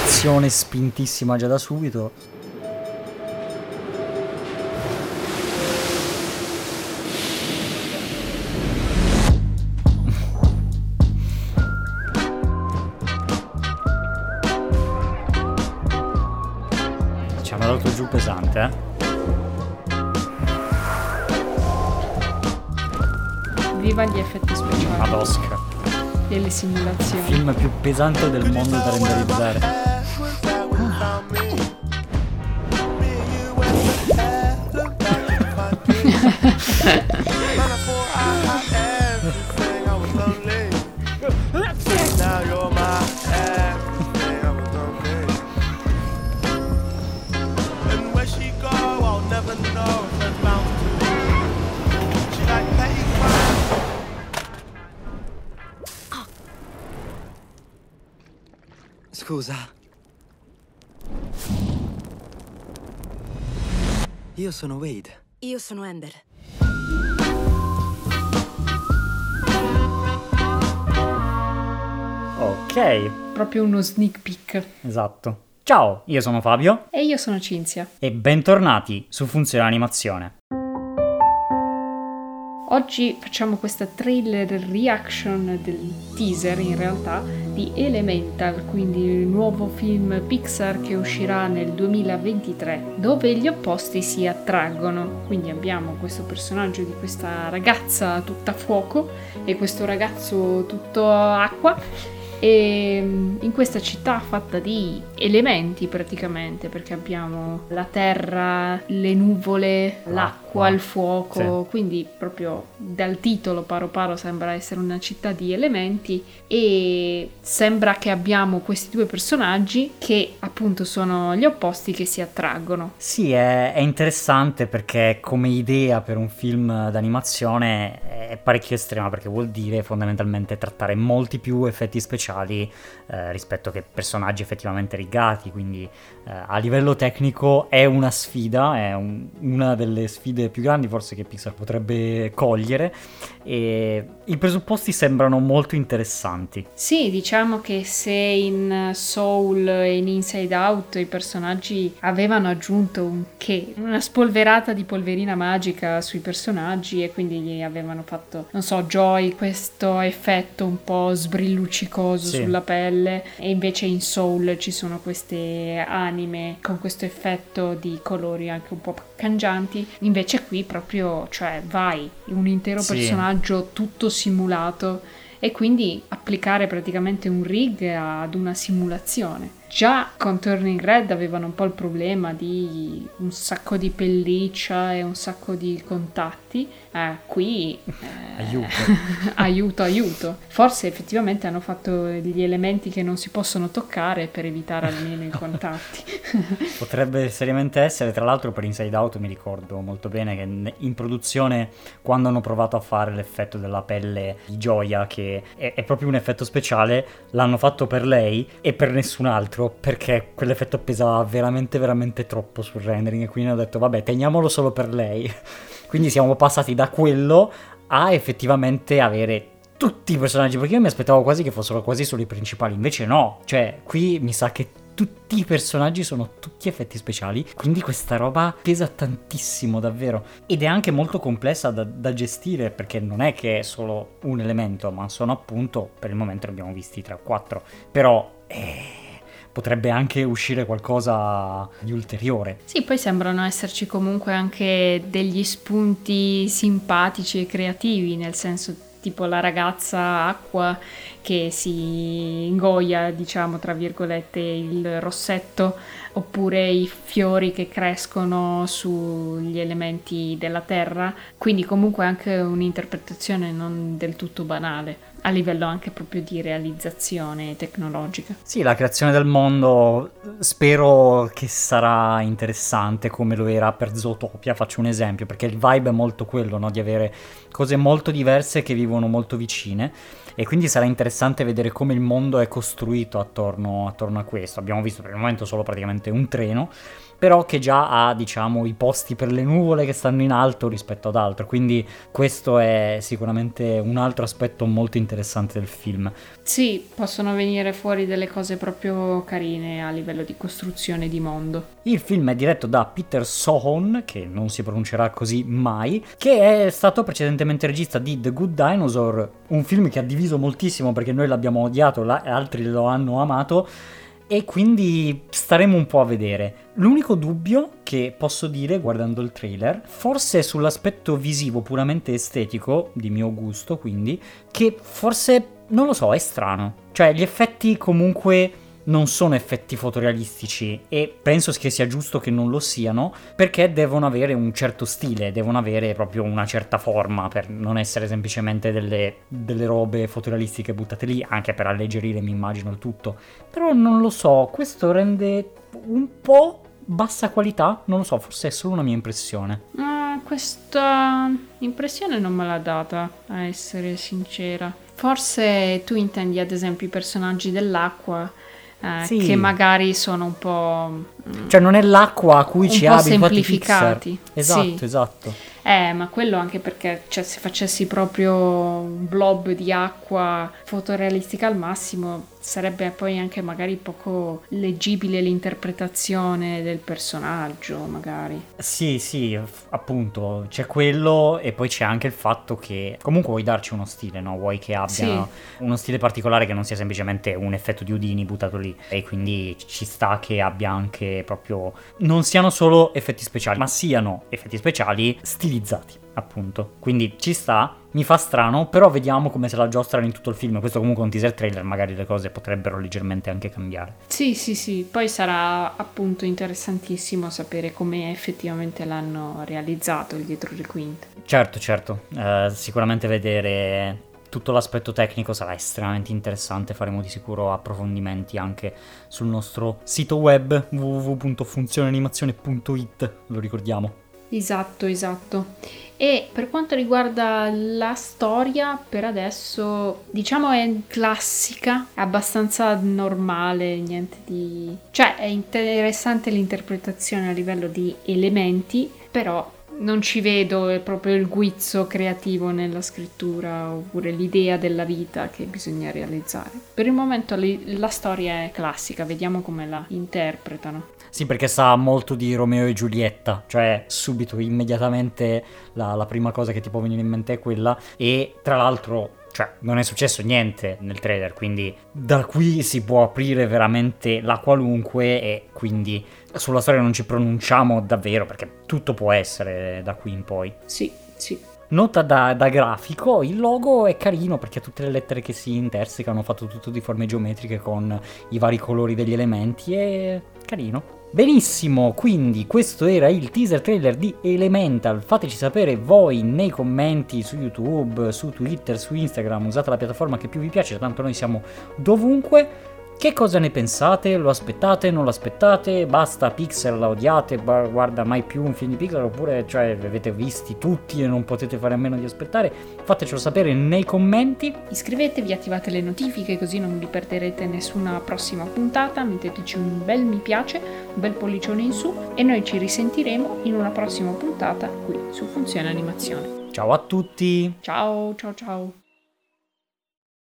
simulazione spintissima già da subito. Ci hanno dato giù pesante, eh? Viva gli effetti speciali Ad Oscar. e le simulazioni. Film più pesante del mondo da renderizzare. Scusa. Io sono Wade. Io sono Amber. Ok, Proprio uno sneak peek. esatto. Ciao, io sono Fabio E io sono Cinzia. e bentornati su Funzione Animazione. Oggi facciamo questa trailer reaction del teaser in realtà di Elemental, quindi il nuovo film Pixar che uscirà nel 2023, dove gli opposti si attraggono. Quindi abbiamo questo personaggio di questa ragazza tutta fuoco e questo ragazzo tutto acqua. E mm, in questa città fatta di elementi praticamente, perché abbiamo la terra, le nuvole, l'acqua, il fuoco, quindi proprio dal titolo paro paro sembra essere una città di elementi e sembra che abbiamo questi due personaggi che appunto sono gli opposti che si attraggono. Sì, è, è interessante perché come idea per un film d'animazione è parecchio estrema perché vuol dire fondamentalmente trattare molti più effetti speciali eh, rispetto che personaggi effettivamente rigati, quindi eh, a livello tecnico è una sfida, è un- una delle sfide più grandi forse che Pixar potrebbe cogliere e i presupposti sembrano molto interessanti. Sì, diciamo che se in Soul e in Inside Out i personaggi avevano aggiunto un che, una spolverata di polverina magica sui personaggi e quindi gli avevano fatto, non so, Joy, questo effetto un po' sbrilluccicoso Sì. sulla pelle e invece in Soul ci sono queste anime con questo effetto di colori anche un po' cangianti, invece qui proprio, cioè vai, un intero Sì. personaggio tutto simulato e quindi applicare praticamente un rig ad una simulazione. Già con Turning Red avevano un po' il problema di un sacco di pelliccia e un sacco di contatti. Eh, qui eh, Aiuto. aiuto, aiuto. Forse effettivamente hanno fatto gli elementi che non si possono toccare per evitare almeno i contatti. Potrebbe seriamente essere, tra l'altro per Inside Out mi ricordo molto bene che in produzione quando hanno provato a fare l'effetto della pelle di gioia, che è, è proprio un effetto speciale, l'hanno fatto per lei e per nessun altro perché quell'effetto pesava veramente veramente troppo sul rendering e quindi hanno detto vabbè teniamolo solo per lei. Quindi siamo passati da quello a effettivamente avere tutti i personaggi, perché io mi aspettavo quasi che fossero quasi solo i principali, invece no, cioè qui mi sa che tutti i personaggi sono tutti effetti speciali, quindi questa roba pesa tantissimo davvero ed è anche molto complessa da, da gestire perché non è che è solo un elemento, ma sono appunto, per il momento ne abbiamo visti 3 o 4, però eh, potrebbe anche uscire qualcosa di ulteriore. Sì, poi sembrano esserci comunque anche degli spunti simpatici e creativi, nel senso tipo la ragazza acqua che si ingoia, diciamo, tra virgolette, il rossetto, oppure i fiori che crescono sugli elementi della terra, quindi comunque anche un'interpretazione non del tutto banale, a livello anche proprio di realizzazione tecnologica. Sì, la creazione del mondo spero che sarà interessante come lo era per Zootopia, faccio un esempio, perché il vibe è molto quello, no? di avere cose molto diverse che vivono molto vicine e quindi sarà interessante vedere come il mondo è costruito attorno, attorno a questo. Abbiamo visto per il momento solo praticamente un treno, però che già ha, diciamo, i posti per le nuvole che stanno in alto rispetto ad altro, quindi questo è sicuramente un altro aspetto molto interessante del film. Sì, possono venire fuori delle cose proprio carine a livello di costruzione di mondo. Il film è diretto da Peter Sohon, che non si pronuncerà così mai, che è stato precedentemente regista di The Good Dinosaur, un film che ha diviso moltissimo perché noi l'abbiamo odiato, la- altri lo hanno amato e quindi staremo un po' a vedere. L'unico dubbio che posso dire guardando il trailer, forse sull'aspetto visivo puramente estetico, di mio gusto quindi, che forse, non lo so, è strano. Cioè gli effetti comunque non sono effetti fotorealistici e penso che sia giusto che non lo siano perché devono avere un certo stile, devono avere proprio una certa forma per non essere semplicemente delle, delle robe fotorealistiche buttate lì, anche per alleggerire mi immagino il tutto. Però non lo so, questo rende un po' bassa qualità, non lo so, forse è solo una mia impressione. Ah, questa impressione non me l'ha data, a essere sincera. Forse tu intendi ad esempio i personaggi dell'acqua eh, Sì. che magari sono un po'... mm, Cioè non è l'acqua a cui ci abituati semplificati. Esatto, sì. esatto. Eh, ma quello anche perché cioè, se facessi proprio un blob di acqua fotorealistica al massimo sarebbe poi anche magari poco leggibile l'interpretazione del personaggio, magari. Sì, sì, appunto, c'è quello e poi c'è anche il fatto che comunque vuoi darci uno stile, no? Vuoi che abbia Sì. uno stile particolare che non sia semplicemente un effetto di Udini buttato lì e quindi ci sta che abbia anche proprio non siano solo effetti speciali, ma siano effetti speciali stilizzati, appunto. Quindi ci sta, mi fa strano, però vediamo come se la giostrano in tutto il film. Questo comunque è un teaser trailer, magari le cose potrebbero leggermente anche cambiare. Sì, sì, sì, poi sarà appunto interessantissimo sapere come effettivamente l'hanno realizzato il dietro le quinte. Certo, certo, eh, sicuramente vedere tutto l'aspetto tecnico sarà estremamente interessante, faremo di sicuro approfondimenti anche sul nostro sito web www.funzioneanimazione.it, lo ricordiamo. Esatto, esatto. E per quanto riguarda la storia, per adesso diciamo è classica, è abbastanza normale, niente di... cioè è interessante l'interpretazione a livello di elementi, però non ci vedo proprio il guizzo creativo nella scrittura oppure l'idea della vita che bisogna realizzare. Per il momento li- la storia è classica, vediamo come la interpretano. Sì, perché sa molto di Romeo e Giulietta, cioè subito, immediatamente la, la prima cosa che ti può venire in mente è quella e tra l'altro... Cioè, non è successo niente nel trailer, quindi da qui si può aprire veramente la qualunque e quindi sulla storia non ci pronunciamo davvero perché tutto può essere da qui in poi. Sì, sì. Nota da, da grafico, il logo è carino perché ha tutte le lettere che si intersecano, hanno fatto tutto di forme geometriche con i vari colori degli elementi, è carino. Benissimo, quindi questo era il teaser trailer di Elemental. Fateci sapere voi nei commenti su YouTube, su Twitter, su Instagram, usate la piattaforma che più vi piace, tanto noi siamo dovunque. Che cosa ne pensate? Lo aspettate? Non lo aspettate? Basta Pixar, la odiate? Guarda mai più un film di Pixar? Oppure cioè, li avete visti tutti e non potete fare a meno di aspettare? Fatecelo sapere nei commenti. Iscrivetevi, attivate le notifiche così non vi perderete nessuna prossima puntata, metteteci un bel mi piace, un bel pollicione in su e noi ci risentiremo in una prossima puntata qui su Funzione Animazione. Ciao a tutti! Ciao, ciao, ciao.